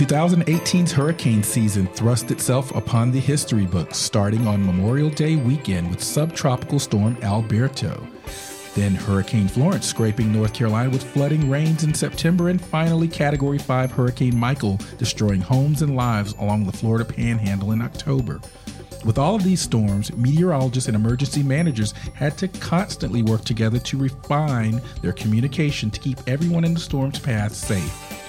2018's hurricane season thrust itself upon the history books starting on Memorial Day weekend with subtropical storm Alberto. Then Hurricane Florence scraping North Carolina with flooding rains in September, and finally Category 5 Hurricane Michael destroying homes and lives along the Florida Panhandle in October. With all of these storms, meteorologists and emergency managers had to constantly work together to refine their communication to keep everyone in the storm's path safe.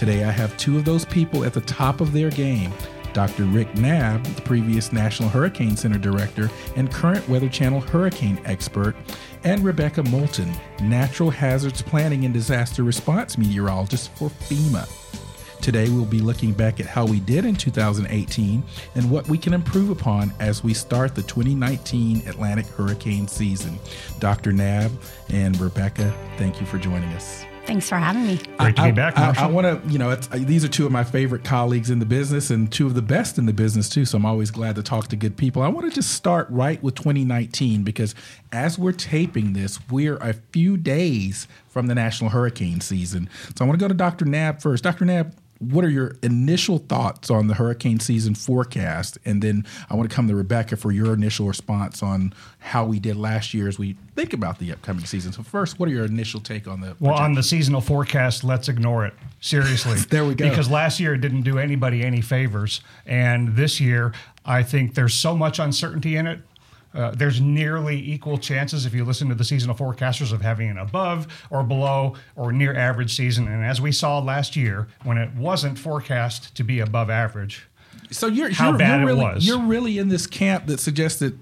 Today, I have two of those people at the top of their game Dr. Rick Knabb, the previous National Hurricane Center director and current Weather Channel hurricane expert, and Rebecca Moulton, Natural Hazards Planning and Disaster Response Meteorologist for FEMA. Today, we'll be looking back at how we did in 2018 and what we can improve upon as we start the 2019 Atlantic hurricane season. Dr. Knabb and Rebecca, thank you for joining us. Thanks for having me. Great to be back, Marshall. I, I want to, you know, uh, these are two of my favorite colleagues in the business and two of the best in the business too. So I'm always glad to talk to good people. I want to just start right with 2019 because as we're taping this, we're a few days from the national hurricane season. So I want to go to Dr. Knabb first. Dr. Knabb, what are your initial thoughts on the hurricane season forecast? And then I want to come to Rebecca for your initial response on how we did last year as we think about the upcoming season. So first, what are your initial take on the Well, on the seasonal forecast, let's ignore it. Seriously. there we go. Because last year it didn't do anybody any favors. And this year, I think there's so much uncertainty in it uh, there's nearly equal chances if you listen to the seasonal forecasters of having an above or below or near average season. And as we saw last year, when it wasn't forecast to be above average, so you're how you're, bad you're really, it was. You're really in this camp that suggests that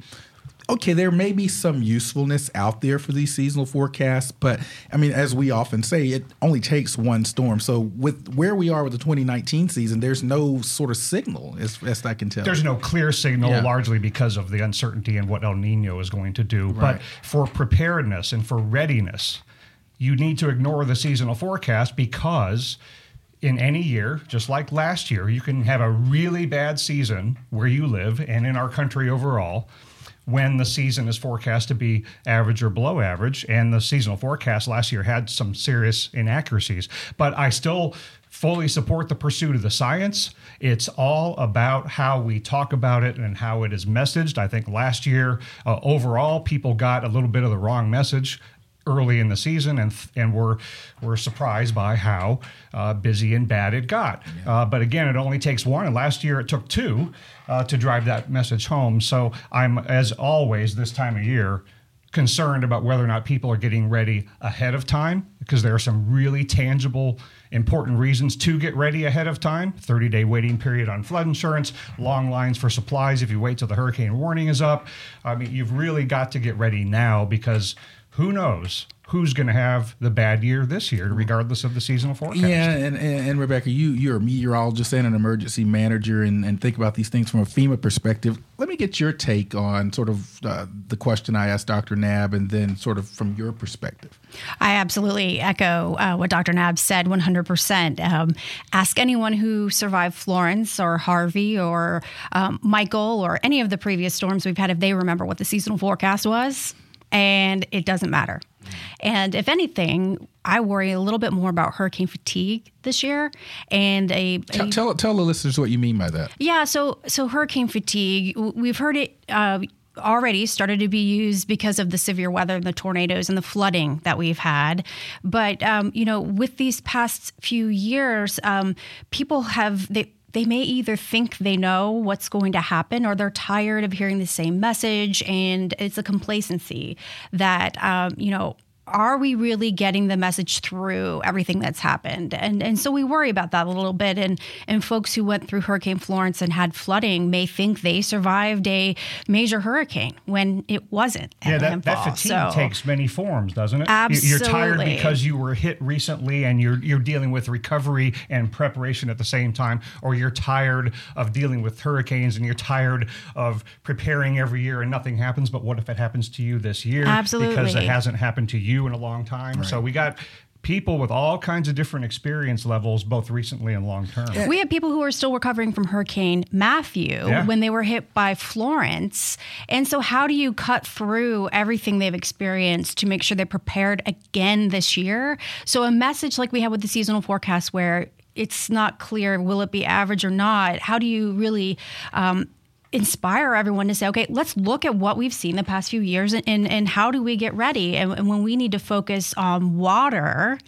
okay, there may be some usefulness out there for these seasonal forecasts, but I mean, as we often say, it only takes one storm. So with where we are with the 2019 season, there's no sort of signal, as best I can tell. There's no clear signal, Yeah. largely because of the uncertainty and what El Nino is going to do. Right. But for preparedness and for readiness, you need to ignore the seasonal forecast because in any year, just like last year, you can have a really bad season where you live and in our country overall when the season is forecast to be average or below average. And the seasonal forecast last year had some serious inaccuracies. But I still fully support the pursuit of the science. It's all about how we talk about it and how it is messaged. I think last year, uh, overall, people got a little bit of the wrong message early in the season and and were were surprised by how uh, busy and bad it got. Uh, but again, it only takes one, and last year it took two uh, to drive that message home. So I'm, as always, this time of year. Concerned about whether or not people are getting ready ahead of time because there are some really tangible, important reasons to get ready ahead of time 30 day waiting period on flood insurance, long lines for supplies if you wait till the hurricane warning is up. I mean, you've really got to get ready now because who knows who's going to have the bad year this year, regardless of the seasonal forecast. Yeah, and, and, and Rebecca, you you're a meteorologist and an emergency manager, and, and think about these things from a FEMA perspective. Let me get your take on sort of uh, the question I asked Dr. Knabb, and then sort of from your perspective. I absolutely echo uh, what Dr. Knabb said 100%. Um, ask anyone who survived Florence or Harvey or um, Michael or any of the previous storms we've had if they remember what the seasonal forecast was, and it doesn't matter. And if anything, I worry a little bit more about hurricane fatigue this year and a, Tell, a tell tell the listeners what you mean by that. yeah, so so hurricane fatigue, we've heard it uh, already started to be used because of the severe weather and the tornadoes and the flooding that we've had. But um, you know, with these past few years, um, people have they. They may either think they know what's going to happen or they're tired of hearing the same message, and it's a complacency that, um, you know, are we really getting the message through everything that's happened? And and so we worry about that a little bit. And and folks who went through Hurricane Florence and had flooding may think they survived a major hurricane when it wasn't. Yeah, that, that fatigue so, takes many forms, doesn't it? Absolutely. You're tired because you were hit recently and you're you're dealing with recovery and preparation at the same time, or you're tired of dealing with hurricanes and you're tired of preparing every year and nothing happens. But what if it happens to you this year? Absolutely. Because it hasn't happened to you in a long time. Right. So we got people with all kinds of different experience levels, both recently and long term. Yeah. We have people who are still recovering from Hurricane Matthew yeah. when they were hit by Florence. And so, how do you cut through everything they've experienced to make sure they're prepared again this year? So, a message like we have with the seasonal forecast, where it's not clear will it be average or not, how do you really um, inspire everyone to say, okay, let's look at what we've seen the past few years and, and, and how do we get ready? And, and, when we need to focus on water,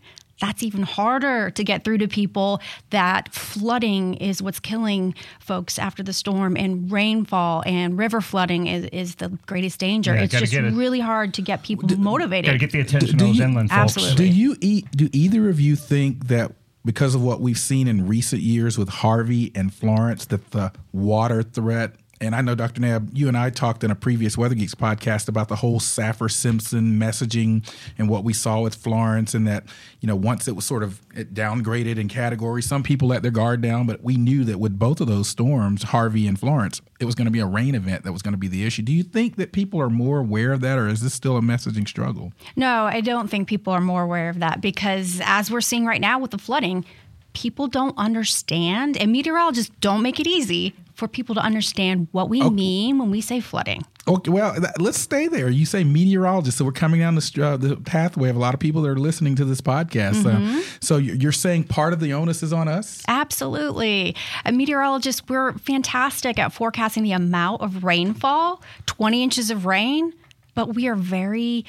that's even harder to get through to people that flooding is what's killing folks after the storm and rainfall and river flooding is, is the greatest danger. Yeah, it's just really hard to get people do, motivated. Got to get the attention do, of those you, inland folks. Absolutely. Do you eat, do either of you think that because of what we've seen in recent years with Harvey and Florence that the water threat and I know, Dr. Knabb, you and I talked in a previous Weather Geeks podcast about the whole Saffir Simpson messaging and what we saw with Florence, and that, you know, once it was sort of downgraded in category, some people let their guard down, but we knew that with both of those storms, Harvey and Florence, it was going to be a rain event that was going to be the issue. Do you think that people are more aware of that, or is this still a messaging struggle? No, I don't think people are more aware of that because as we're seeing right now with the flooding, people don't understand, and meteorologists don't make it easy for people to understand what we okay. mean when we say flooding. Okay, well, let's stay there. You say meteorologist, so we're coming down the, uh, the pathway of a lot of people that are listening to this podcast. Mm-hmm. Uh, so you're saying part of the onus is on us? Absolutely. A meteorologist, we're fantastic at forecasting the amount of rainfall, 20 inches of rain, but we are very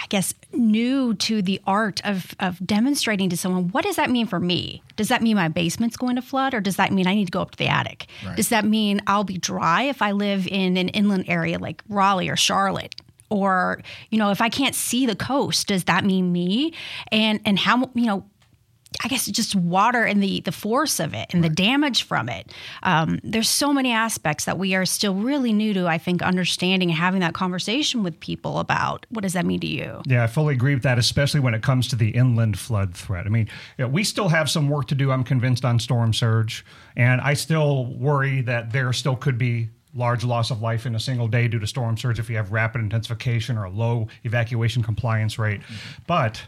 I guess, new to the art of, of demonstrating to someone what does that mean for me? Does that mean my basement's going to flood, or does that mean I need to go up to the attic? Right. Does that mean I'll be dry if I live in an inland area like Raleigh or Charlotte? Or, you know, if I can't see the coast, does that mean me? And and how you know I guess just water and the the force of it and right. the damage from it. Um, there's so many aspects that we are still really new to. I think understanding and having that conversation with people about what does that mean to you. Yeah, I fully agree with that, especially when it comes to the inland flood threat. I mean, you know, we still have some work to do. I'm convinced on storm surge, and I still worry that there still could be large loss of life in a single day due to storm surge if you have rapid intensification or a low evacuation compliance rate. Mm-hmm. But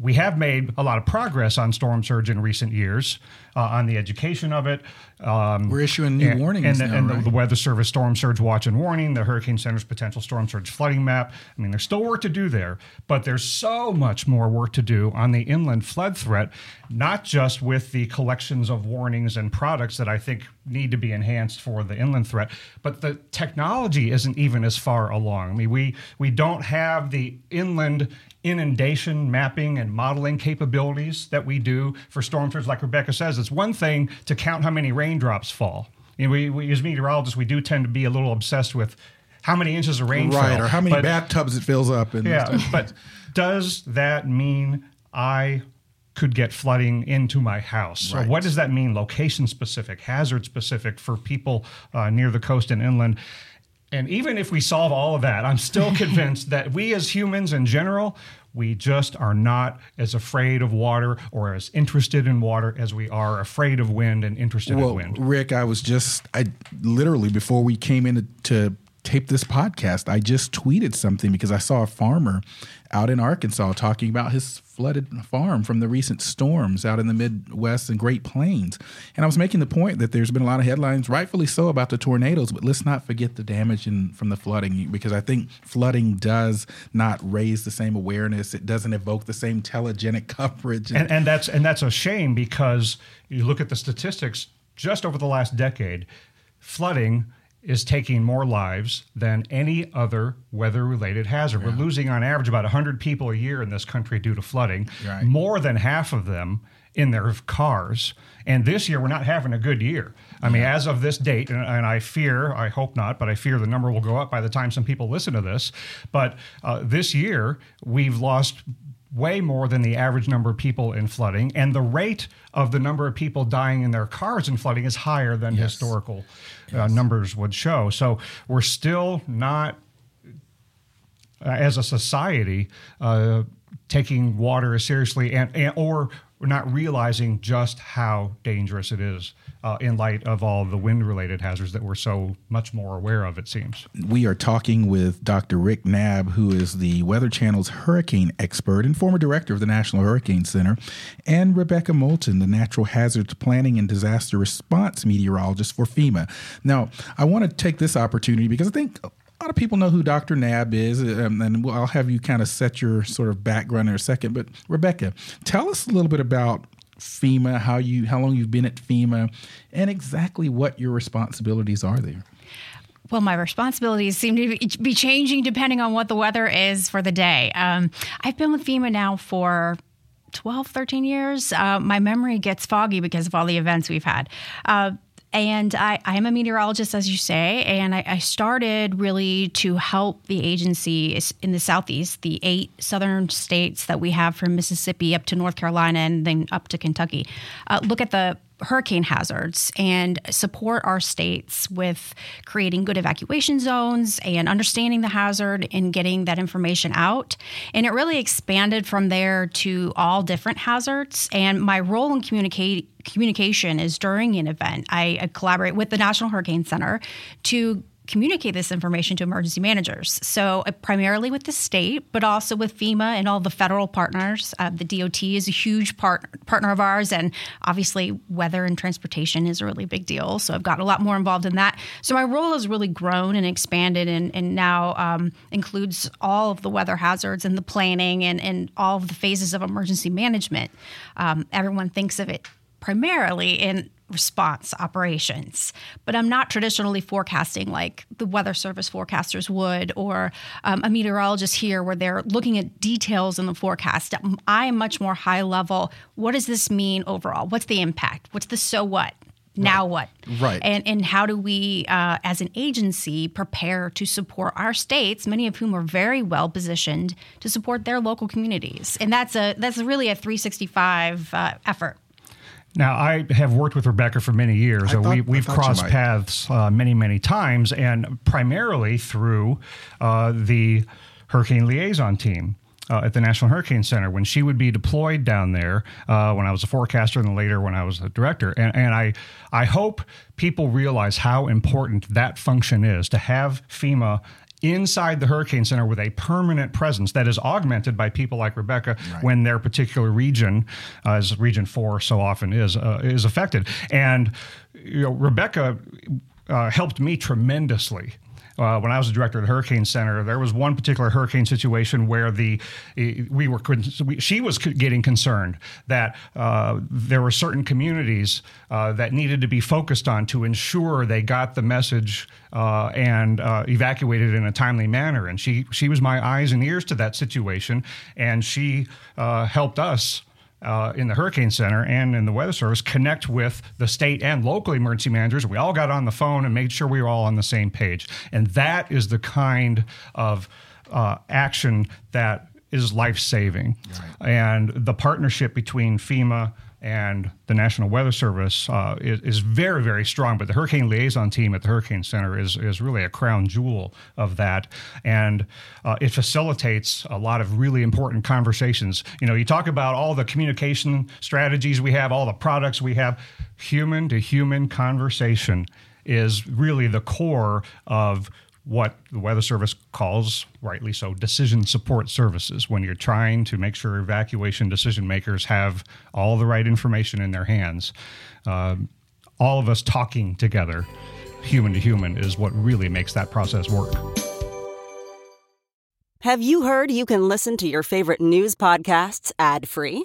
we have made a lot of progress on storm surge in recent years uh, on the education of it. Um, We're issuing new and, warnings and, the, now, and right? the, the, Weather Service storm surge watch and warning, the Hurricane Center's potential storm surge flooding map. I mean, there's still work to do there, but there's so much more work to do on the inland flood threat, not just with the collections of warnings and products that I think need to be enhanced for the inland threat, but the technology isn't even as far along. I mean, we we don't have the inland inundation mapping and modeling capabilities that we do for storm surge. Like Rebecca says, it's one thing to count how many raindrops fall. You know, we, we, as meteorologists, we do tend to be a little obsessed with how many inches of rain right, fell. or how many but, bathtubs it fills up. And yeah, but does that mean I could get flooding into my house. Right. So what does that mean? Location specific, hazard specific for people uh, near the coast and inland. And even if we solve all of that, I'm still convinced that we as humans in general, we just are not as afraid of water or as interested in water as we are afraid of wind and interested well, in wind. Rick, I was just, I literally, before we came in to, to tape this podcast, I just tweeted something because I saw a farmer out in Arkansas talking about his flooded farm from the recent storms out in the Midwest and Great Plains. And I was making the point that there's been a lot of headlines, rightfully so, about the tornadoes, but let's not forget the damage in, from the flooding because I think flooding does not raise the same awareness. It doesn't evoke the same telegenic coverage. And, and that's and that's a shame because you look at the statistics just over the last decade, flooding is taking more lives than any other weather related hazard. Yeah. We're losing on average about 100 people a year in this country due to flooding, right. more than half of them in their cars. And this year, we're not having a good year. I mean, as of this date, and, and, I fear, I hope not, but I fear the number will go up by the time some people listen to this. But uh, this year, we've lost way more than the average number of people in flooding, and the rate of the number of people dying in their cars in flooding is higher than yes. historical uh, numbers would show. So we're still not, uh, as a society, uh, taking water as seriously, and, and or we're not realizing just how dangerous it is uh, in light of all the wind related hazards that we're so much more aware of, it seems. We are talking with Dr. Rick Knabb, who is the Weather Channel's hurricane expert and former director of the National Hurricane Center, and Rebecca Moulton, the Natural Hazards Planning and Disaster Response Meteorologist for FEMA. Now, I want to take this opportunity because I think a lot of people know who Dr. Knabb is, um, and I'll have you kind of set your sort of background in a second. But Rebecca, tell us a little bit about FEMA, how you how long you've been at FEMA, and exactly what your responsibilities are there. Well, my responsibilities seem to be changing depending on what the weather is for the day. Um, I've been with FEMA now for 12, 13 years. Uh, my memory gets foggy because of all the events we've had. Uh, and I, I am a meteorologist, as you say, and I, I, started really to help the agency in the Southeast, the eight southern states that we have from Mississippi up to North Carolina and then up to Kentucky, uh, look at the hurricane hazards and support our states with creating good evacuation zones and understanding the hazard and getting that information out. And it really expanded from there to all different hazards. And my role in communicate, communication is during an event. I, I collaborate with the National Hurricane Center to communicate this information to emergency managers. So, uh, primarily with the state, but also with FEMA and all the federal partners. Uh, the DOT is a huge part, partner of ours, and obviously, weather and transportation is a really big deal. So, I've gotten a lot more involved in that. So, my role has really grown and expanded and, and now um, includes all of the weather hazards and the planning and, and all of the phases of emergency management. Um, everyone thinks of it primarily in response operations. But I'm not traditionally forecasting like the Weather Service forecasters would, or um, a meteorologist here where they're looking at details in the forecast. I am much more high level. What does this mean overall? What's the impact? What's the so what? Now right. what? Right. And and how do we, uh, as an agency, prepare to support our states, many of whom are very well positioned to support their local communities? And that's a that's really a 365 uh, effort. Now, I have worked with Rebecca for many years. Thought, we, we've crossed paths uh, many, many times, and primarily through uh, the Hurricane Liaison Team. Uh, at the National Hurricane Center when she would be deployed down there uh, when I was a forecaster and then later when I was a director. And, and I, I hope people realize how important that function is to have FEMA inside the Hurricane Center with a permanent presence that is augmented by people like Rebecca right. when their particular region, uh, as Region Four so often is, uh, is affected. And you know, Rebecca uh, helped me tremendously uh, when I was the director of the Hurricane Center, there was one particular hurricane situation where the we were we, she was getting concerned that uh, there were certain communities uh, that needed to be focused on to ensure they got the message uh, and uh, evacuated in a timely manner. And she she was my eyes and ears to that situation, and she uh, helped us uh, in the Hurricane Center and in the Weather Service connect with the state and local emergency managers. We all got on the phone and made sure we were all on the same page. And that is the kind of uh, action that is life saving. Right. And the partnership between FEMA, and the National Weather Service uh, is, is, very, very strong. But the Hurricane Liaison Team at the Hurricane Center is, is really a crown jewel of that. And uh, it facilitates a lot of really important conversations. You know, you talk about all the communication strategies we have, all the products we have, human to human conversation is really the core of what the Weather Service calls, rightly so, decision support services. When you're trying to make sure evacuation decision makers have all the right information in their hands, uh, all of us talking together, human to human, is what really makes that process work. Have you heard you can listen to your favorite news podcasts ad free?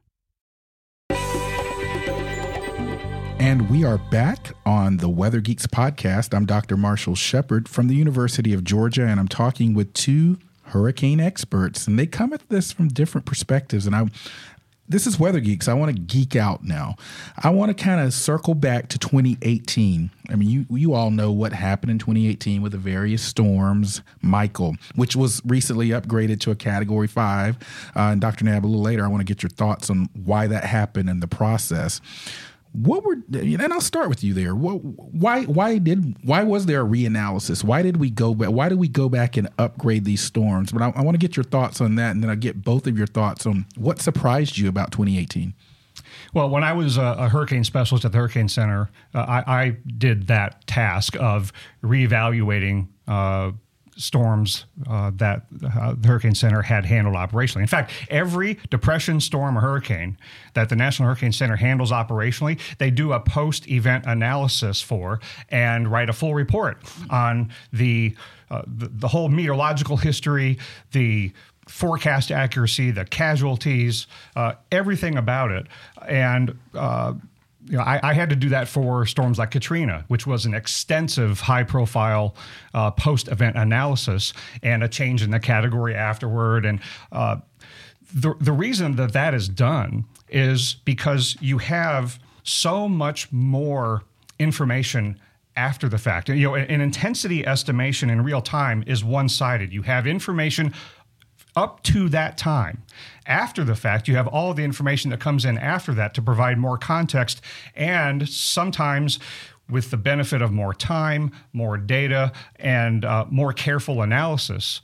And we are back on the Weather Geeks podcast. I'm Dr. Marshall Shepard from the University of Georgia, and I'm talking with two hurricane experts, and they come at this from different perspectives. And I, this is Weather Geeks. I want to geek out now. I want to kind of circle back to 2018. I mean, you you all know what happened in 2018 with the various storms. Michael, which was recently upgraded to a Category Five, uh, and Dr. Knabb, a little later. I want to get your thoughts on why that happened and the process what were and I'll start with you there. What, why why did why was there a reanalysis? Why did we go back? Why did we go back and upgrade these storms? But I, I want to get your thoughts on that, and then I get both of your thoughts on what surprised you about 2018. Well, when I was a, a hurricane specialist at the Hurricane Center, uh, I, I, did that task of reevaluating. Uh, storms uh, that uh, the Hurricane Center had handled operationally. In fact, every depression, storm, or hurricane that the National Hurricane Center handles operationally, they do a post event analysis for and write a full report on the, uh, the, the whole meteorological history, the forecast accuracy, the casualties, uh, everything about it. And uh, you know, I, I, had to do that for storms like Katrina, which was an extensive, high-profile uh, post-event analysis and a change in the category afterward. And uh, the the reason that that is done is because you have so much more information after the fact. You know, an intensity estimation in real time is one-sided. You have information up to that time. After the fact, you have all the information that comes in after that to provide more context and sometimes with the benefit of more time, more data, and uh, more careful analysis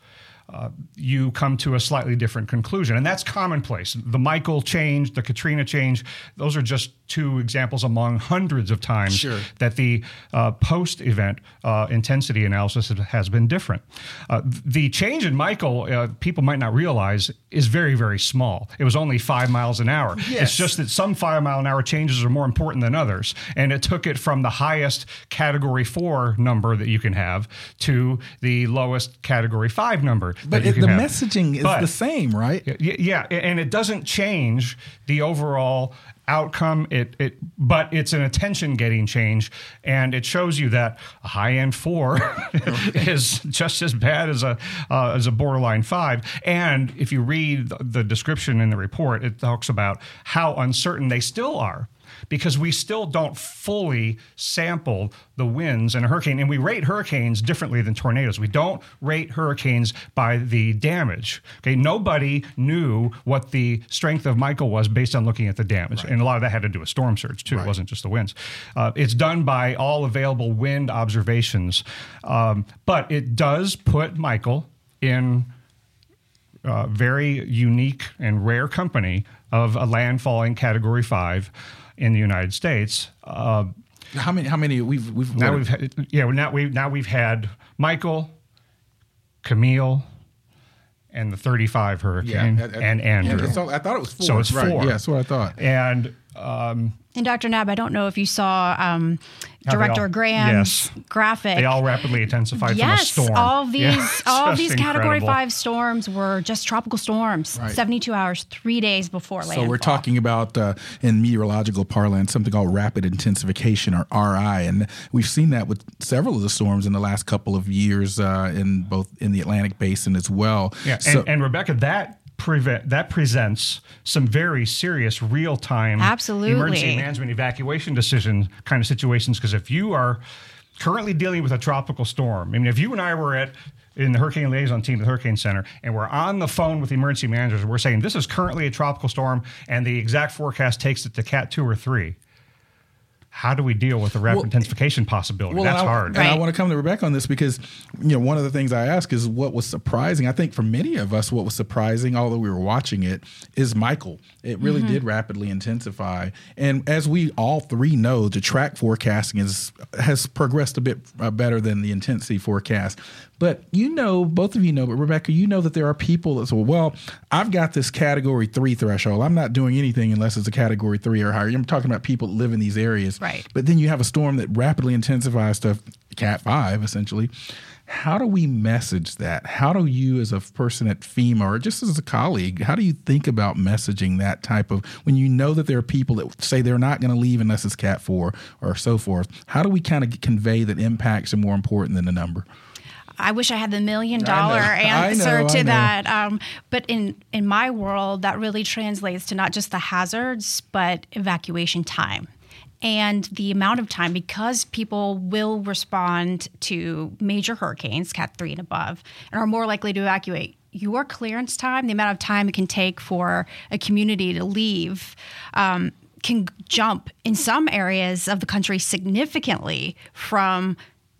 uh, you come to a slightly different conclusion. And that's commonplace. The Michael change, the Katrina change, those are just two examples among hundreds of times sure. that the uh, post event uh, intensity analysis has been different. Uh, the change in Michael, uh, people might not realize, is very, very small. It was only five miles an hour. Yes. It's just that some five mile an hour changes are more important than others. And it took it from the highest category four number that you can have to the lowest category five number but it, the have. messaging is but, the same, right? Yeah, and it doesn't change the overall outcome. It it but it's an attention getting change and it shows you that a high end 4 is just as bad as a uh, as a borderline 5 and if you read the description in the report it talks about how uncertain they still are because we still don't fully sample the winds in a hurricane. And we rate hurricanes differently than tornadoes. We don't rate hurricanes by the damage. Okay, nobody knew what the strength of Michael was based on looking at the damage. Right. And a lot of that had to do with storm surge, too. Right. It wasn't just the winds. Uh, it's done by all available wind observations. Um, but it does put Michael in uh, very unique and rare company of a landfalling category five in the United States. Uh, how many? How many? We've we've now we've had, yeah now we now we've had Michael, Camille, and the 35 hurricane yeah, and Andrew. So I thought it was four. So it's right. four. Yeah, that's what I thought. And um, and Dr. Knabb, I don't know if you saw um, Director all, Graham's yes. graphic. They all rapidly intensified yes, from a storm. all these yeah, all these Category Five storms were just tropical storms. Right. Seventy-two hours, three days before landfall. So we're talking about uh, in meteorological parlance something called rapid intensification or RI, and we've seen that with several of the storms in the last couple of years uh, in both in the Atlantic Basin as well. Yeah, so, and, and Rebecca, that prevent that presents some very serious real time absolutely. emergency management evacuation decision kind of situations because if you are currently dealing with a tropical storm I mean if you and I were at in the hurricane liaison team at the hurricane center and we're on the phone with the emergency managers we're saying this is currently a tropical storm and the exact forecast takes it to cat 2 or 3 how do we deal with the rapid well, intensification possibility? Well, That's and I, hard. And right. I want to come to Rebecca on this because, you know, one of the things I ask is what was surprising. I think for many of us, what was surprising, although we were watching it, is Michael. It really mm-hmm. did rapidly intensify. And as we all three know, the track forecasting is has progressed a bit uh, better than the intensity forecast. But you know, both of you know, but Rebecca, you know that there are people that say, well, I've got this category three threshold. I'm not doing anything unless it's a category three or higher. I'm talking about people that live in these areas. Right. But then you have a storm that rapidly intensifies to cat five, essentially. How do we message that? How do you, as a person at FEMA or just as a colleague, how do you think about messaging that type of when you know that there are people that say they're not going to leave unless it's Cat 4 or so forth? How do we kind of convey that impacts are more important than the number? I wish I had the million dollar answer know, to that. Um, but in in my world, that really translates to not just the hazards, but evacuation time and the amount of time because people will respond to major hurricanes, Cat 3 and above, and are more likely to evacuate. Your clearance time, the amount of time it can take for a community to leave, um, can jump in some areas of the country significantly from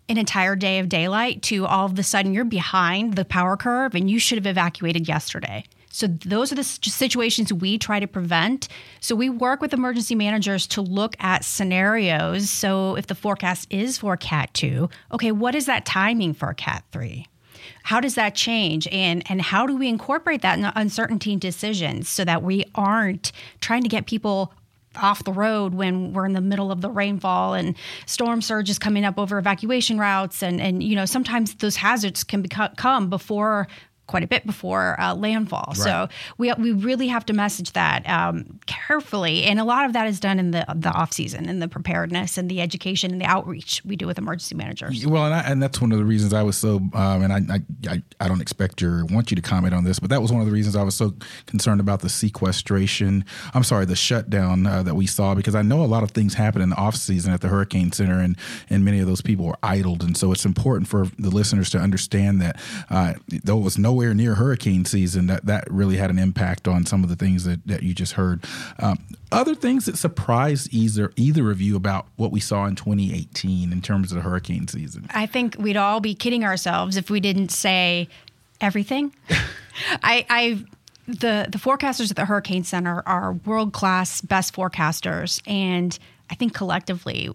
an entire day of daylight to all of a sudden you're behind the power curve and you should have evacuated yesterday. So those are the situations we try to prevent. So we work with emergency managers to look at scenarios. So if the forecast is for Cat 2, okay, what is that timing for Cat 3? How does that change? And and how do we incorporate that in uncertainty decisions so that we aren't trying to get people off the road when we're in the middle of the rainfall and storm surge is coming up over evacuation routes. And and you know sometimes those hazards can become before quite a bit before uh, landfall. Right. So we we really have to message that um, carefully, and a lot of that is done in the the off season, and the preparedness, and the education, and the outreach we do with emergency managers. Well, and, I, and that's one of the reasons I was so, um, and I, I I don't expect your want you to comment on this, but that was one of the reasons I was so concerned about the sequestration. I'm sorry, the shutdown uh, that we saw because I know a lot of things happen in the off season at the Hurricane Center, and and many of those people were idled, and so it's important for the listeners to understand that uh, there was no nowhere near hurricane season, that that really had an impact on some of the things that, that you just heard. Um, other things that surprised either either of you about what we saw in 2018 in terms of the hurricane season? I think we'd all be kidding ourselves if we didn't say everything. I, I the the forecasters at the Hurricane Center are world class, best forecasters, and I think collectively,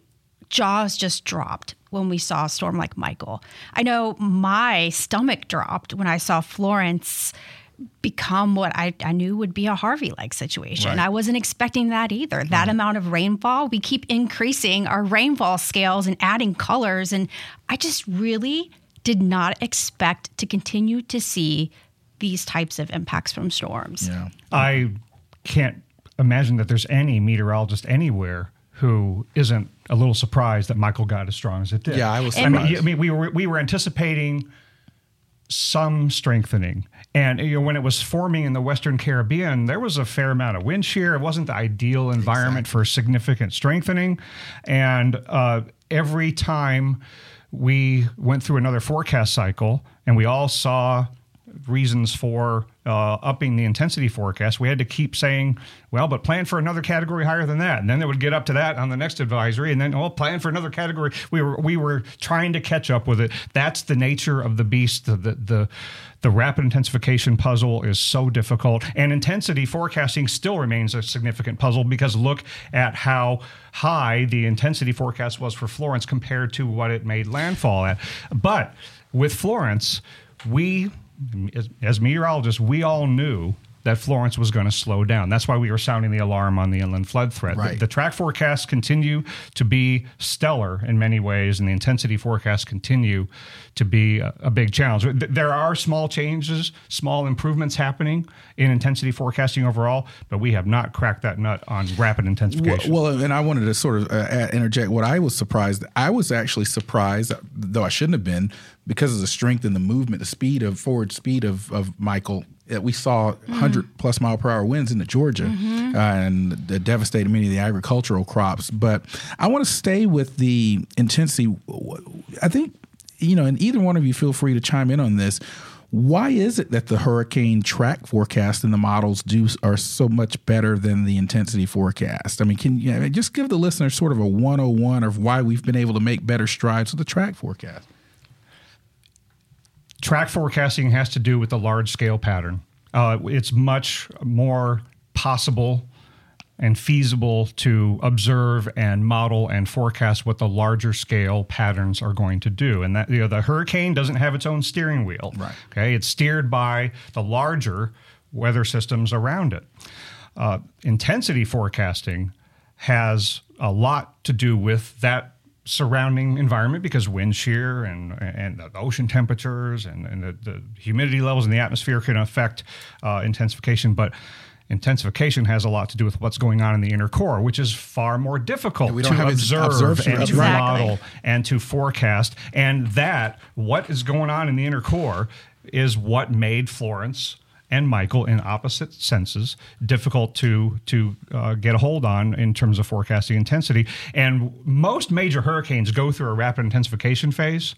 jaws just dropped when we saw a storm like Michael. I know my stomach dropped when I saw Florence become what I, I knew would be a Harvey like situation. Right. I wasn't expecting that either. That mm-hmm. amount of rainfall, we keep increasing our rainfall scales and adding colors. And I just really did not expect to continue to see these types of impacts from storms. Yeah. I can't imagine that there's any meteorologist anywhere who isn't a little surprised that Michael got as strong as it did. Yeah, I was. Surprised. I mean, I mean, we were we were anticipating some strengthening, and you know, when it was forming in the Western Caribbean, there was a fair amount of wind shear. It wasn't the ideal environment exactly. for significant strengthening, and uh, every time we went through another forecast cycle, and we all saw reasons for uh, upping the intensity forecast, we had to keep saying, well, but plan for another category higher than that. And then they would get up to that on the next advisory, and then, oh, plan for another category. We were we were trying to catch up with it. That's the nature of the beast. The the the, the rapid intensification puzzle is so difficult, and intensity forecasting still remains a significant puzzle because look at how high the intensity forecast was for Florence compared to what it made landfall at. But with Florence, we as, as meteorologists, we all knew that Florence was going to slow down. That's why we were sounding the alarm on the inland flood threat. Right. The, the, track forecasts continue to be stellar in many ways, and the intensity forecasts continue to be a, a big challenge. There are small changes, small improvements happening in intensity forecasting overall, but we have not cracked that nut on rapid intensification. Well, well and I wanted to sort of uh, interject what I was surprised. I was actually surprised, though I shouldn't have been, because of the strength and the movement, the speed of forward speed of, of Michael, we saw 100 mm. plus mile per hour winds into Georgia mm-hmm. uh, and devastated many of the agricultural crops. But I want to stay with the intensity. I think, you know, and either one of you feel free to chime in on this. Why is it that the hurricane track forecast and the models do are so much better than the intensity forecast? I mean, can you just give the listener sort of a 101 of why we've been able to make better strides with the track forecast? Track forecasting has to do with the large scale pattern. Uh, it's much more possible and feasible to observe and model and forecast what the larger scale patterns are going to do. And that you know the hurricane doesn't have its own steering wheel. Right. Okay. It's steered by the larger weather systems around it. Uh, intensity forecasting has a lot to do with that surrounding environment because wind shear and and the ocean temperatures and, and the, the humidity levels in the atmosphere can affect uh, intensification, but intensification has a lot to do with what's going on in the inner core, which is far more difficult we to have observe and right. to Exactly. model and to forecast. And that, what is going on in the inner core, is what made Florence and Michael, in opposite senses, difficult to to uh, get a hold on in terms of forecasting intensity. And most major hurricanes go through a rapid intensification phase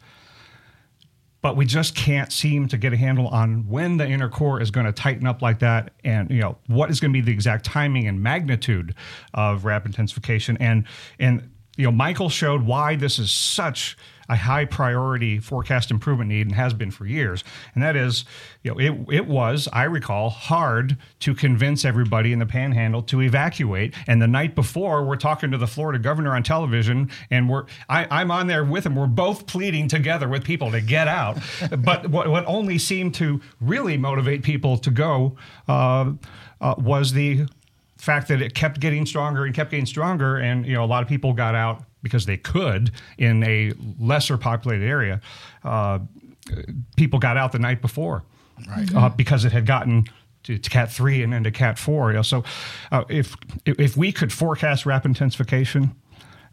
but we just can't seem to get a handle on when the inner core is going to tighten up like that and you know what is going to be the exact timing and magnitude of rapid intensification and and you know michael showed why this is such a high priority forecast improvement need and has been for years. And that is you know it, it was i recall hard to convince everybody in the panhandle to evacuate. And the night before we're talking to the florida governor on television and we're I, i'm on there with him. We're both pleading together with people to get out. But what, what only seemed to really motivate people to go uh, uh, was the fact that it kept getting stronger and kept getting stronger. And you know a lot of people got out because they could in a lesser populated area uh, people got out the night before Right. uh, because it had gotten to, to cat 3 and then to cat 4 you know, so uh, if if we could forecast rapid intensification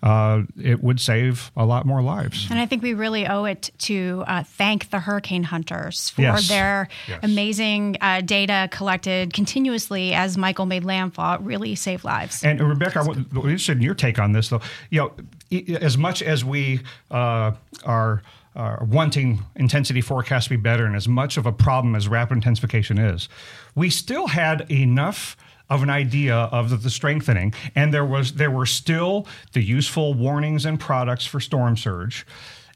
uh, it would save a lot more lives And I think we really owe it to uh, thank the hurricane hunters for Yes. their Yes. amazing uh, data collected continuously as Michael made landfall. It really saved lives. And Rebecca, I'm I'm interested in your take on this, though. You know, as much as we uh, are. Uh, wanting intensity forecasts to be better, and as much of a problem as rapid intensification is, we still had enough of an idea of the, the strengthening, and there was there were still the useful warnings and products for storm surge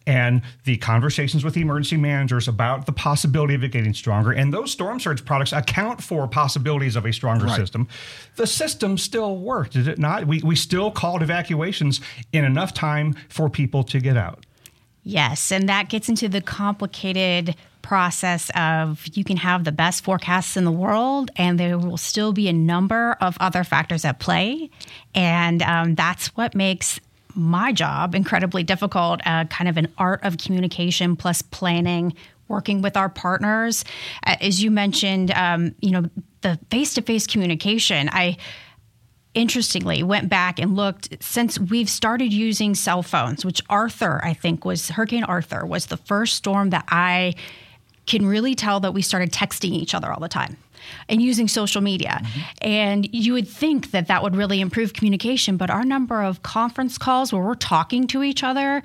and the conversations with the emergency managers about the possibility of it getting stronger. And those storm surge products account for possibilities of a stronger Right. system. The system still worked, did it not? We, we still called evacuations in enough time for people to get out. Yes, and that gets into the complicated process of you can have the best forecasts in the world, and there will still be a number of other factors at play. And um, that's what makes my job incredibly difficult uh, kind of an art of communication plus planning. Working with our partners, Uh, as you mentioned, um, you know the face-to-face communication. I interestingly went back and looked since we've started using cell phones which arthur i think was hurricane arthur was the first storm that i can really tell that we started texting each other all the time and using social media mm-hmm. and you would think that that would really improve communication but our number of conference calls where we're talking to each other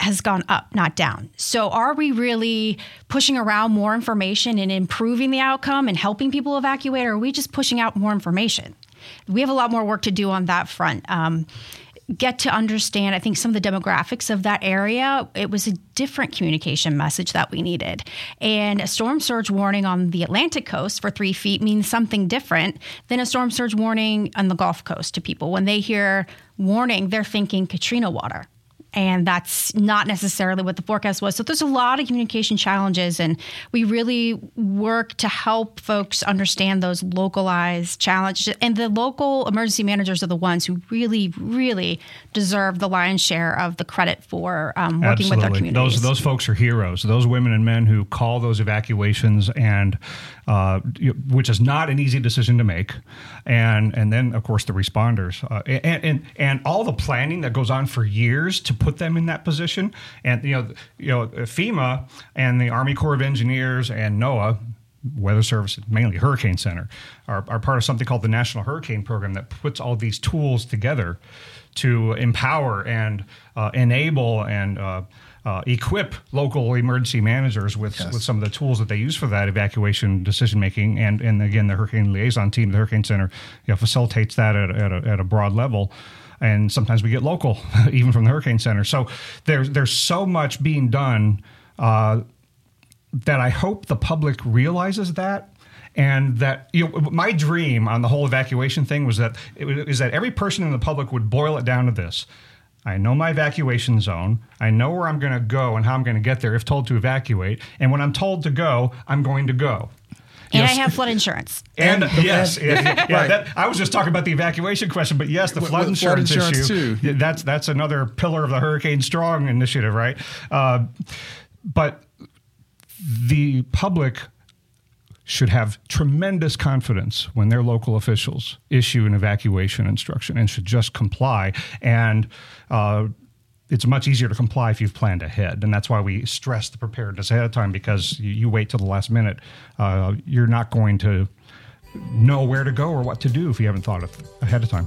has gone up, not down. So, are we really pushing around more information and improving the outcome and helping people evacuate, or are we just pushing out more information? We have a lot more work to do on that front. Um, get to understand, I think, some of the demographics of that area. It was a different communication message that we needed. And a storm surge warning on the Atlantic coast for three feet means something different than a storm surge warning on the Gulf Coast to people. When they hear warning, they're thinking Katrina water and that's not necessarily what the forecast was. So there's a lot of communication challenges, and we really work to help folks understand those localized challenges. And the local emergency managers are the ones who really, really deserve the lion's share of the credit for um, working with their communities. Those those folks are heroes. Those women and men who call those evacuations, and uh, which is not an easy decision to make, and and then of course the responders, uh, and, and and all the planning that goes on for years to put them in that position, and you know you know FEMA and the Army Corps of Engineers and NOAA. Weather Service, mainly Hurricane Center, are, are part of something called the National Hurricane Program that puts all these tools together to empower and uh, enable and uh, equip local emergency managers with Yes. with some of the tools that they use for that evacuation decision making, and and again the hurricane liaison team, the Hurricane Center, you know, facilitates that at, at, a, at a broad level. And sometimes we get local, even from the Hurricane Center. So there's there's so much being done uh, that I hope the public realizes that. And that you know, my dream on the whole evacuation thing was that it was, is that every person in the public would boil it down to this: I know my evacuation zone. I know where I'm going to go and how I'm going to get there if told to evacuate. And when I'm told to go, I'm going to go. And know, I have flood insurance. and, And- yes, and- yeah, yeah, right. that, I was just talking about the evacuation question, but yes, the With- flood with flood insurance, insurance issue. too. That's that's another pillar of the Hurricane Strong initiative, right? Uh, but the public should have tremendous confidence when their local officials issue an evacuation instruction and should just comply. And uh, it's much easier to comply if you've planned ahead. And that's why we stress the preparedness ahead of time because you, you wait till the last minute. Uh, you're not going to know where to go or what to do if you haven't thought of ahead of time.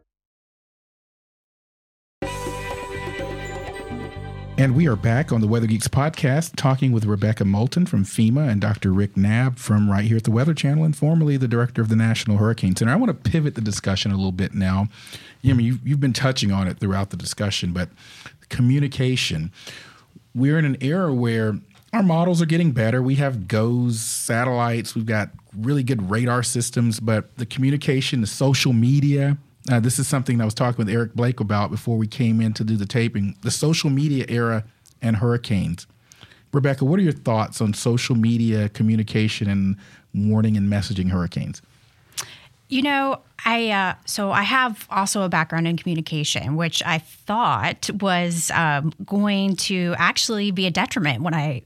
And we are back on the Weather Geeks podcast talking with Rebecca Moulton from FEMA and Dr. Rick Knabb from right here at the Weather Channel and formerly the director of the National Hurricane Center. I want to pivot the discussion a little bit now. You know, you've, you've been touching on it throughout the discussion, but communication. We're in an era where our models are getting better. We have GOES satellites, we've got really good radar systems, but the communication, the social media, uh, this is something I was talking with Eric Blake about before we came in to do the taping. The social media era and hurricanes. Rebecca, what are your thoughts on social media communication and warning and messaging hurricanes? You know, I uh, so I have also a background in communication, which I thought was um, going to actually be a detriment when I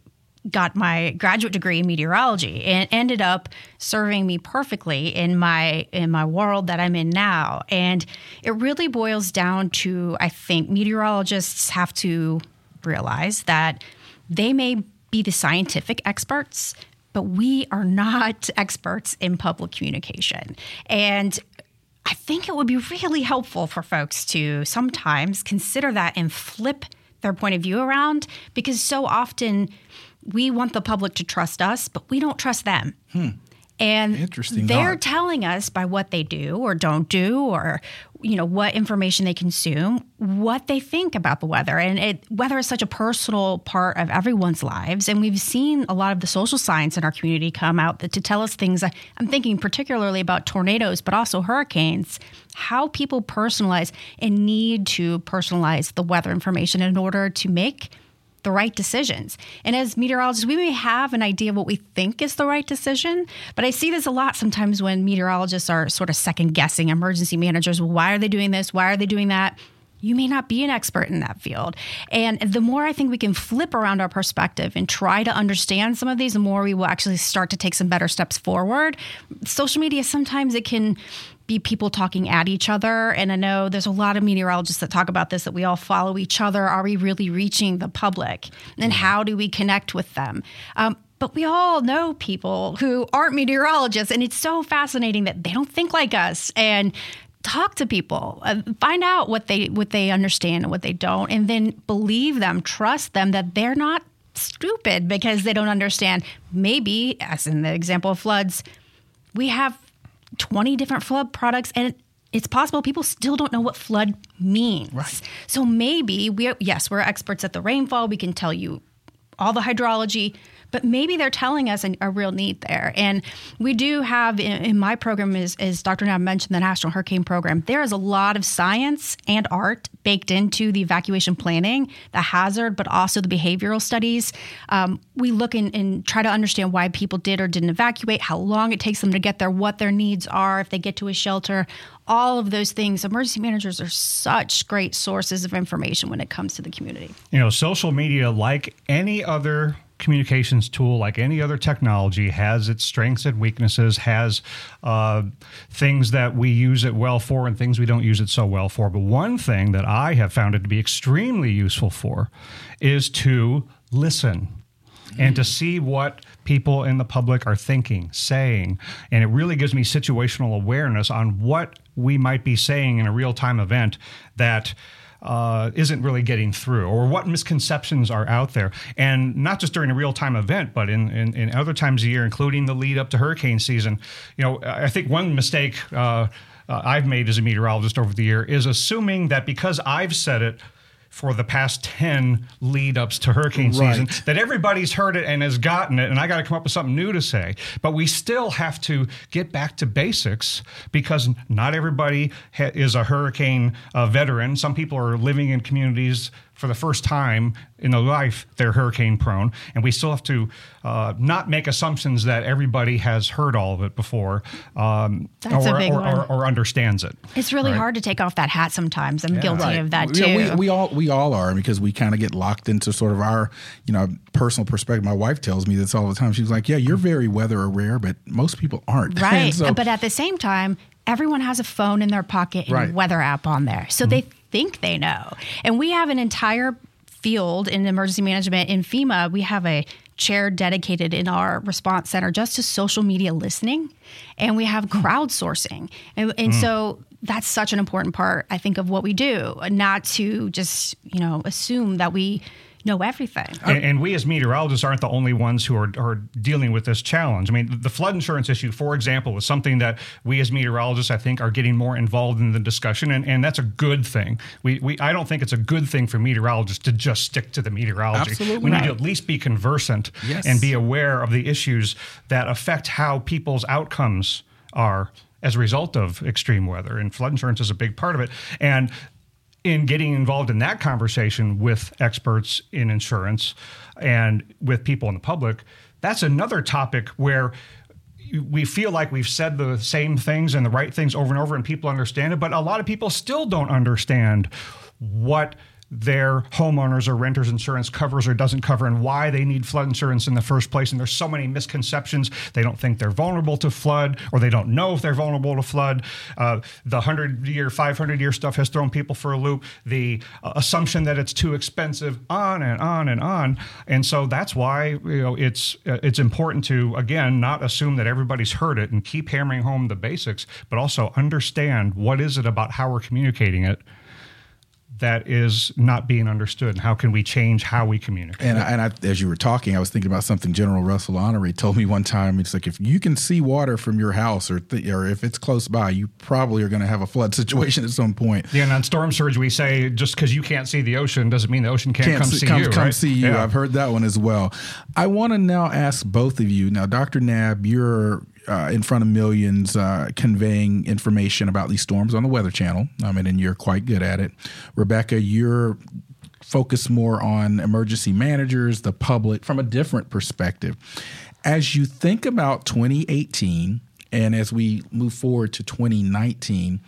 got my graduate degree in meteorology and ended up serving me perfectly in my in my world that I'm in now. And it really boils down to I think meteorologists have to realize that they may be the scientific experts, but we are not experts in public communication. And I think it would be really helpful for folks to sometimes consider that and flip their point of view around because so often we want the public to trust us, but we don't trust them. Hmm. And Interesting they're thought. telling us by what they do or don't do or you know what information they consume what they think about the weather and it, weather is such a personal part of everyone's lives and we've seen a lot of the social science in our community come out that, to tell us things i'm thinking particularly about tornadoes but also hurricanes how people personalize and need to personalize the weather information in order to make the right decisions. And as meteorologists, we may have an idea of what we think is the right decision, but I see this a lot sometimes when meteorologists are sort of second guessing emergency managers. Why are they doing this? Why are they doing that? You may not be an expert in that field. And the more I think we can flip around our perspective and try to understand some of these, the more we will actually start to take some better steps forward. Social media, sometimes it can be people talking at each other. And I know there's a lot of meteorologists that talk about this that we all follow each other. Are we really reaching the public? And how do we connect with them? Um, but we all know people who aren't meteorologists, and it's so fascinating that they don't think like us. And talk to people, uh, find out what they what they understand and what they don't, and then believe them, trust them that they're not stupid because they don't understand. Maybe, as in the example of floods, we have 20 different flood products and it's possible people still don't know what flood means. Right. So maybe we yes, we're experts at the rainfall. We can tell you all the hydrology, but maybe they're telling us an, a real need there. And we do have in, in my program, as, as Dr. Knabb mentioned, the National Hurricane Program, there is a lot of science and art baked into the evacuation planning, the hazard, but also the behavioral studies. Um, we look in, and try to understand why people did or didn't evacuate, how long it takes them to get there, what their needs are if they get to a shelter. All of those things. Emergency managers are such great sources of information when it comes to the community. You know, social media, like any other communications tool, like any other technology, has its strengths and weaknesses, has uh, things that we use it well for and things we don't use it so well for. But one thing that I have found it to be extremely useful for is to listen and to see what people in the public are thinking, saying. And it really gives me situational awareness on what we might be saying in a real time event that. Uh, isn't really getting through, or what misconceptions are out there, and not just during a real time event, but in, in, in, other times of year, including the lead up to hurricane season. You know, I think one mistake uh, uh, I've made as a meteorologist over the year is assuming that because I've said it for the past 10 lead ups to hurricane Right. season that everybody's heard it and has gotten it and i got to come up with something new to say but we still have to get back to basics because not everybody ha- is a hurricane uh, veteran some people are living in communities for the first time in their life they're hurricane prone and we still have to uh, not make assumptions that everybody has heard all of it before um, That's a or, big or, one. or, or understands it It's really Right. hard to take off that hat sometimes. I'm guilty Right. of that too. Yeah, we, we all we all are because we kind of get locked into sort of our you know personal perspective. My wife tells me this all the time. She's like, "Yeah, you're very weather aware, but most people aren't." Right. And so- but at the same time, everyone has a phone in their pocket and Right. a weather app on there. So they think they know. And we have an entire field in emergency management in FEMA. We have a chair dedicated in our response center just to social media listening. And we have hmm. crowdsourcing. And, and hmm. so that's such an important part, I think, of what we do, not to just, you know, assume that we know everything. And, and we as meteorologists aren't the only ones who are, are dealing with this challenge. I mean, the flood insurance issue, for example, is something that we as meteorologists, I think, are getting more involved in the discussion, and, and that's a good thing. We, we I don't think it's a good thing for meteorologists to just stick to the meteorology. Absolutely we need to at least be conversant Yes. and be aware of the issues that affect how people's outcomes are as a result of extreme weather. And flood insurance is a big part of it. And in getting involved in that conversation with experts in insurance and with people in the public, that's another topic where we feel like we've said the same things and the right things over and over and people understand it, but a lot of people still don't understand what their homeowners or renters insurance covers or doesn't cover and why they need flood insurance in the first place. And there's so many misconceptions. They don't think they're vulnerable to flood or they don't know if they're vulnerable to flood. Uh, the 100 year, 500 year stuff has thrown people for a loop. The uh, assumption that it's too expensive, on and on and on. And so that's why you know it's uh, it's important to again not assume that everybody's heard it and keep hammering home the basics, but also understand what is it about how we're communicating it that is not being understood and how can we change how we communicate And, I, and I, as you were talking, I was thinking about something General Russell Honoré told me one time. It's like if you can see water from your house, or th- or if it's close by, you probably are going to have a flood situation at some point. yeah, and on storm surge, we say just because you can't see the ocean doesn't mean the ocean can't, come see come, you. come right? see you. Yeah. I've heard that one as well. I want to now ask both of you. Now, Dr. Knabb, you're uh, in front of millions uh, conveying information about these storms on the Weather Channel. I mean, and you're quite good at it. Rebecca, you're focused more on emergency managers, the public, from a different perspective. As you think about 2018 and as we move forward to 2019,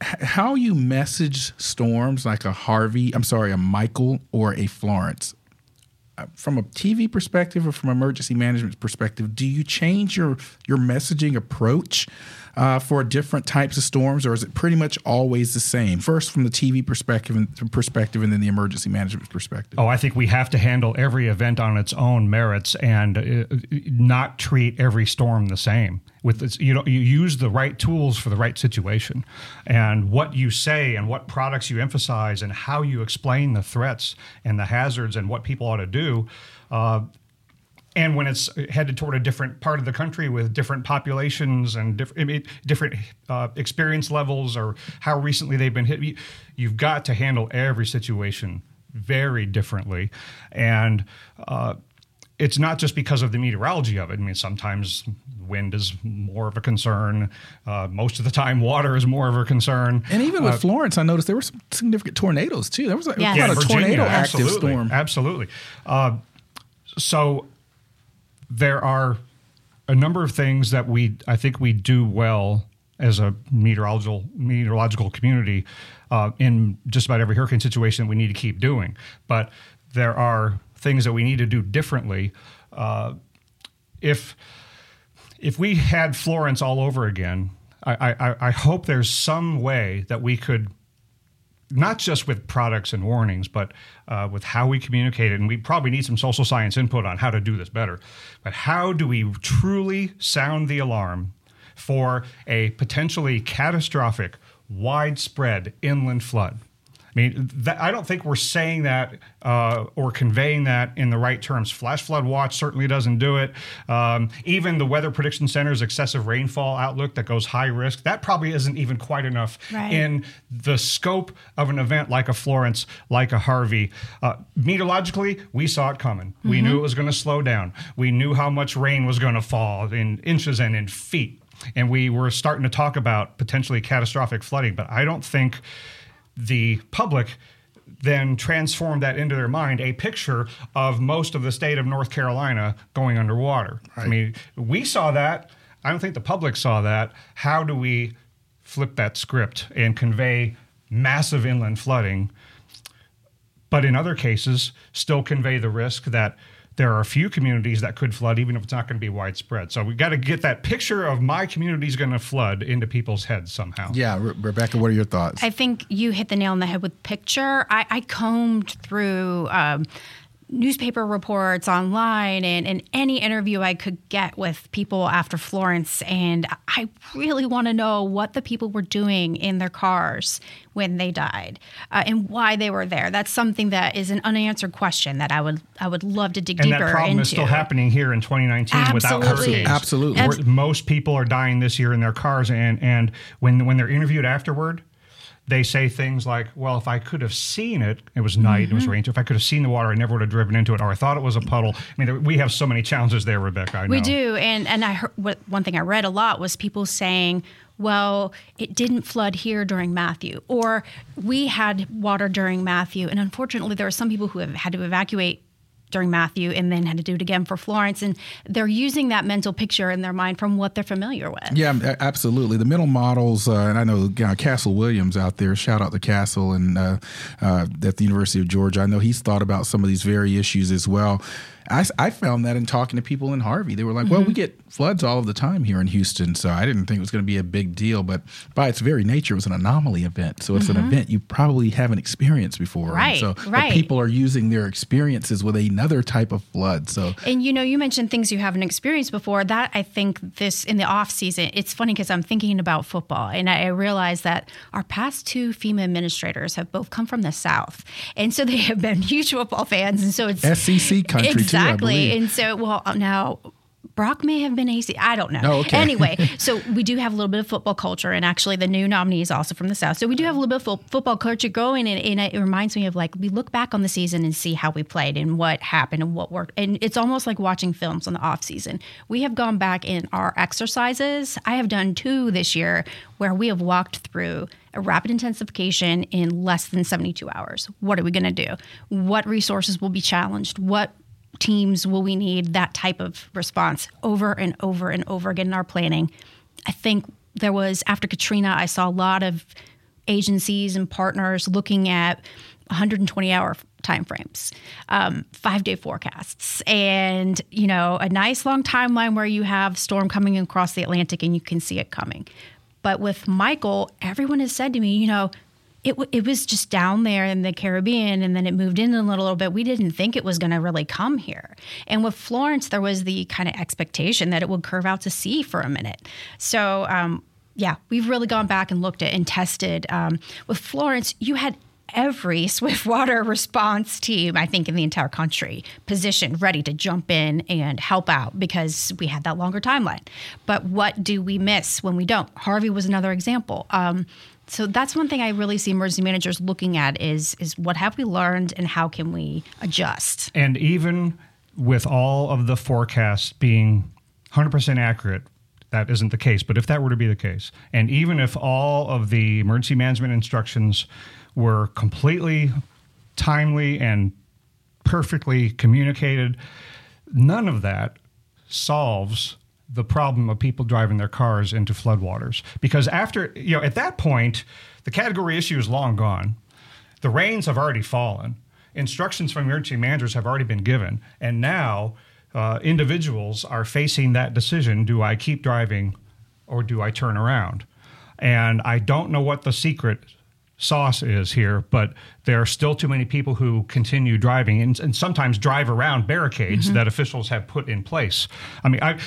how you message storms like a Harvey, I'm sorry, a Michael or a Florence, from a TV perspective or from emergency management perspective, do you change your your messaging approach uh, for different types of storms, or is it pretty much always the same? First, from the TV perspective and perspective, and then the emergency management perspective. Oh, I think we have to handle every event on its own merits and uh, not treat every storm the same. With this, you know, you use the right tools for the right situation, and what you say and what products you emphasize and how you explain the threats and the hazards and what people ought to do. Uh, and when it's headed toward a different part of the country with different populations and diff- I mean, different uh, experience levels or how recently they've been hit, you, you've got to handle every situation very differently. And uh, it's not just because of the meteorology of it. I mean, sometimes wind is more of a concern. Uh, most of the time, water is more of a concern. And even with Uh, Florence, I noticed there were some significant tornadoes too. There was like Yes. quite Yeah, a Virginia, tornado active absolutely, storm. Absolutely. Uh, so there are a number of things that we, I think, we do well as a meteorological meteorological community uh, in just about every hurricane situation that we need to keep doing. But there are things that we need to do differently. Uh, if if we had Florence all over again, I, I, I hope there's some way that we could not just with products and warnings, but uh, with how we communicate it. And we probably need some social science input on how to do this better. But how do we truly sound the alarm for a potentially catastrophic, widespread inland flood? I mean, that, I don't think we're saying that uh, or conveying that in the right terms. Flash flood watch certainly doesn't do it. Um, even the Weather Prediction Center's excessive rainfall outlook that goes high risk, that probably isn't even quite enough Right. in the scope of an event like a Florence, like a Harvey. Uh, meteorologically, we saw it coming. We knew it was going to slow down. We knew how much rain was going to fall in inches and in feet. And we were starting to talk about potentially catastrophic flooding. But I don't think the public then transformed that into their mind a picture of most of the state of North Carolina going underwater. I mean, we saw that. I don't think the public saw that. How do we flip that script and convey massive inland flooding, but in other cases, still convey the risk that there are a few communities that could flood, even if it's not going to be widespread. So we got to get that picture of my community is going to flood into people's heads somehow. Yeah, Re- Rebecca, what are your thoughts? I think you hit the nail on the head with picture. I, I combed through um, newspaper reports online and, and any interview I could get with people after Florence. And I really want to know what the people were doing in their cars when they died uh, and why they were there. That's something that is an unanswered question that I would I would love to dig And deeper that problem into. is still happening here in 2019 without Absolutely. hurricanes. Absolutely. Abs- most people are dying this year in their cars, and and when when they're interviewed afterward, they say things like, "Well, if I could have seen it, it was night, it Mm-hmm. was raining. If I could have seen the water, I never would have driven into it, or I thought it was a puddle." I mean, we have so many challenges there, Rebecca. I know. We do, and and I heard what one thing I read a lot was people saying, "Well, it didn't flood here during Matthew, or we had water during Matthew," and unfortunately, there are some people who have had to evacuate during Matthew and then had to do it again for Florence, and they're using that mental picture in their mind from what they're familiar with. Yeah, absolutely. The mental models, uh, and I know Castle Williams out there. Shout out to Castle and uh, uh, at the University of Georgia. I know he's thought about some of these very issues as well. I, I found that in talking to people in Harvey. They were like, "Well, we mm-hmm. get floods all of the time here in Houston, so I didn't think it was going to be a big deal." But by its very nature, it was an anomaly event. So it's an mm-hmm. event you probably haven't experienced before. And Right, so right. people are using their experiences with another type of flood. So And you know, you mentioned things you haven't experienced before. That I think this in the off season, it's funny because I'm thinking about football, and I, I realize that our past two FEMA administrators have both come from the South, and so they have been huge football fans, and so it's SEC country too, I exactly. and so, well, uh, now. Brock may have been AC. I don't know. Oh, okay. Anyway, so we do have a little bit of football culture, and actually, the new nominee is also from the South. So we do have a little bit of fo- football culture going, and, and it reminds me of like we look back on the season and see how we played and what happened and what worked. And it's almost like watching films on the off season. We have gone back in our exercises. I have done two this year where we have walked through a rapid intensification in less than 72 hours. What are we going to do? What resources will be challenged? What teams will we need that type of response over and over and over again in our planning. I think there was after Katrina, I saw a lot of agencies and partners looking at 120 hour timeframes, um, five day forecasts, and you know a nice long timeline where you have storm coming across the Atlantic and you can see it coming. But with Michael, everyone has said to me, you know, it, it was just down there in the Caribbean and then it moved in a little bit. We didn't think it was going to really come here. And with Florence, there was the kind of expectation that it would curve out to sea for a minute. So, um, yeah, we've really gone back and looked at and tested. Um, with Florence, you had every Swiftwater response team, I think, in the entire country positioned, ready to jump in and help out because we had that longer timeline. But what do we miss when we don't? Harvey was another example. Um, so that's one thing I really see emergency managers looking at is is what have we learned and how can we adjust? And even with all of the forecasts being 100% accurate, that isn't the case. But if that were to be the case, and even if all of the emergency management instructions were completely timely and perfectly communicated, none of that solves the problem of people driving their cars into floodwaters. Because after, you know, at that point, the category issue is long gone. The rains have already fallen. instructions from emergency managers have already been given, and now uh, individuals are facing that decision: Do I keep driving, or do I turn around? And I don't know what the secret sauce is here, but there are still too many people who continue driving and, and sometimes drive around barricades that officials have put in place. I mean, I.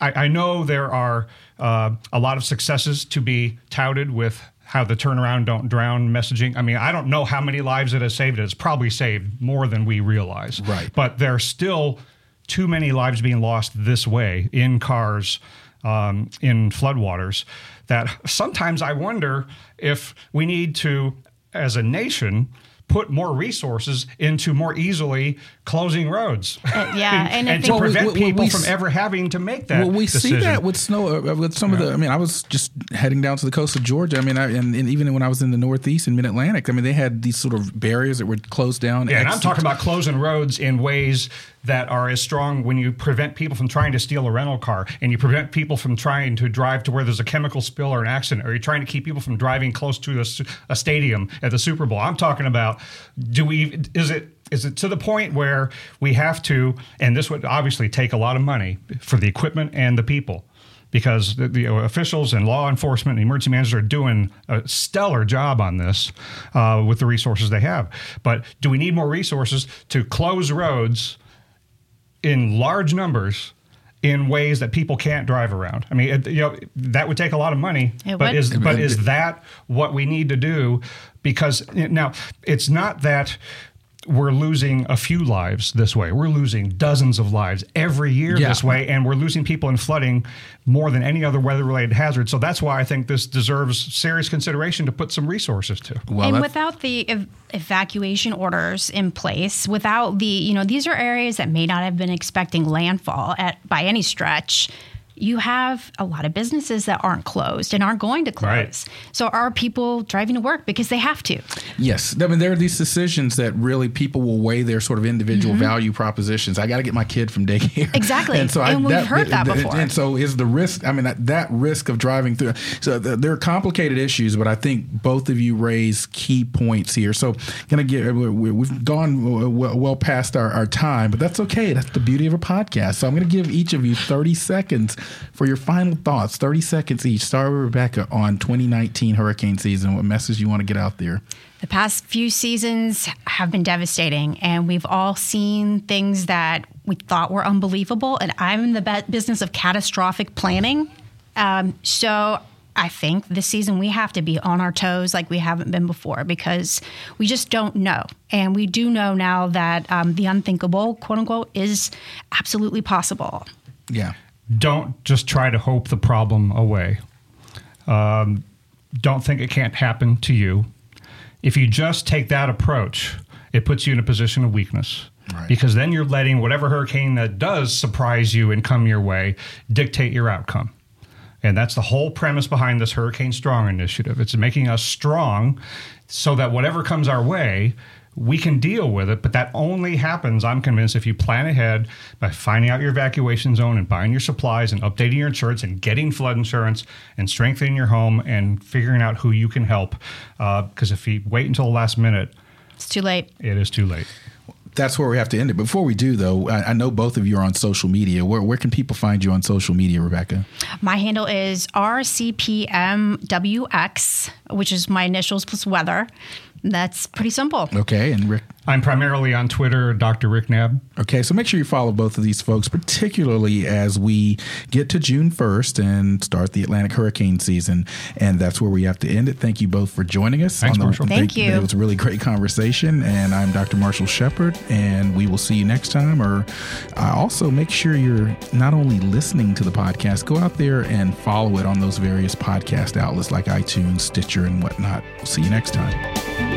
I, I know there are uh, a lot of successes to be touted with how the turnaround don't drown messaging. I mean, I don't know how many lives it has saved. It's probably saved more than we realize. Right. But there are still too many lives being lost this way in cars, um, in floodwaters, that sometimes I wonder if we need to, as a nation, put more resources into more easily closing roads. Uh, yeah, and, and I and think- to Well, we- prevent we- we people s- from ever having to make that Well, we decision. see that with snow, uh, with some of the. I mean, I was just heading down to the coast of Georgia. I mean, I, and, and even when I was in the Northeast and Mid Atlantic, I mean, they had these sort of barriers that were closed down. Yeah, and I'm talking about closing roads in ways that are as strong when you prevent people from trying to steal a rental car and you prevent people from trying to drive to where there's a chemical spill or an accident or you're trying to keep people from driving close to a stadium at the Super Bowl. I'm talking about do we is it is it to the point where we have to and this would obviously take a lot of money for the equipment and the people because the, the officials and law enforcement and emergency managers are doing a stellar job on this uh, with the resources they have. But do we need more resources to close roads in large numbers? In ways that people can't drive around. I mean, it, you know, that would take a lot of money. It but would. is but is that what we need to do? Because now it's not that we're losing a few lives this way. We're losing dozens of lives every year Yeah. this way, and we're losing people in flooding more than any other weather-related hazard. So that's why I think this deserves serious consideration to put some resources to. Well, and without the ev- evacuation orders in place, without the, you know, these are areas that may not have been expecting landfall at by any stretch. You have a lot of businesses that aren't closed and aren't going to close. Right. So are people driving to work because they have to? Yes, I mean there are these decisions that really people will weigh their sort of individual value propositions. I got to get my kid from daycare, Mm-hmm. Exactly. And we've heard that before. And so is the risk. I mean that, that risk of driving through. So th- there are complicated issues, but I think both of you raise key points here. So gonna get we- we- we've gone well, well past our, our time, but that's okay. That's the beauty of a podcast. So I'm gonna give each of you 30 seconds for your final thoughts. 30 seconds each. Start with Rebecca on 2019 hurricane season. What message you want to get out there? The past few seasons have been devastating, and we've all seen things that we thought were unbelievable. And I'm in the business of catastrophic planning. Um, so I think this season we have to be on our toes like we haven't been before because we just don't know. And we do know now that um, the unthinkable, quote unquote, is absolutely possible. Yeah. Don't just try to hope the problem away. Um, don't think it can't happen to you. If you just take that approach, it puts you in a position of weakness. Right. Because then you're letting whatever hurricane that does surprise you and come your way dictate your outcome. And that's the whole premise behind this Hurricane Strong initiative. It's making us strong so that whatever comes our way, we can deal with it. But that only happens, I'm convinced, if you plan ahead by finding out your evacuation zone and buying your supplies and updating your insurance and getting flood insurance and strengthening your home and figuring out who you can help. Uh, because if you wait until the last minute, It's too late. it is too late. That's where we have to end it. Before we do, though, I, I know both of you are on social media. Where, where can people find you on social media, Rebecca? My handle is RCPMWX, which is my initials plus weather. That's pretty simple. Okay, and Rick. I'm primarily on Twitter, Dr. Rick Knabb. Okay, so make sure you follow both of these folks, particularly as we get to June 1st and start the Atlantic hurricane season. And that's where we have to end it. Thank you both for joining us. Thanks, on the, Marshall. Thank you. It was a really great conversation. And I'm Dr. Marshall Shepard, and we will see you next time. Or uh, also make sure you're not only listening to the podcast, go out there and follow it on those various podcast outlets like iTunes, Stitcher, and whatnot. We'll see you next time.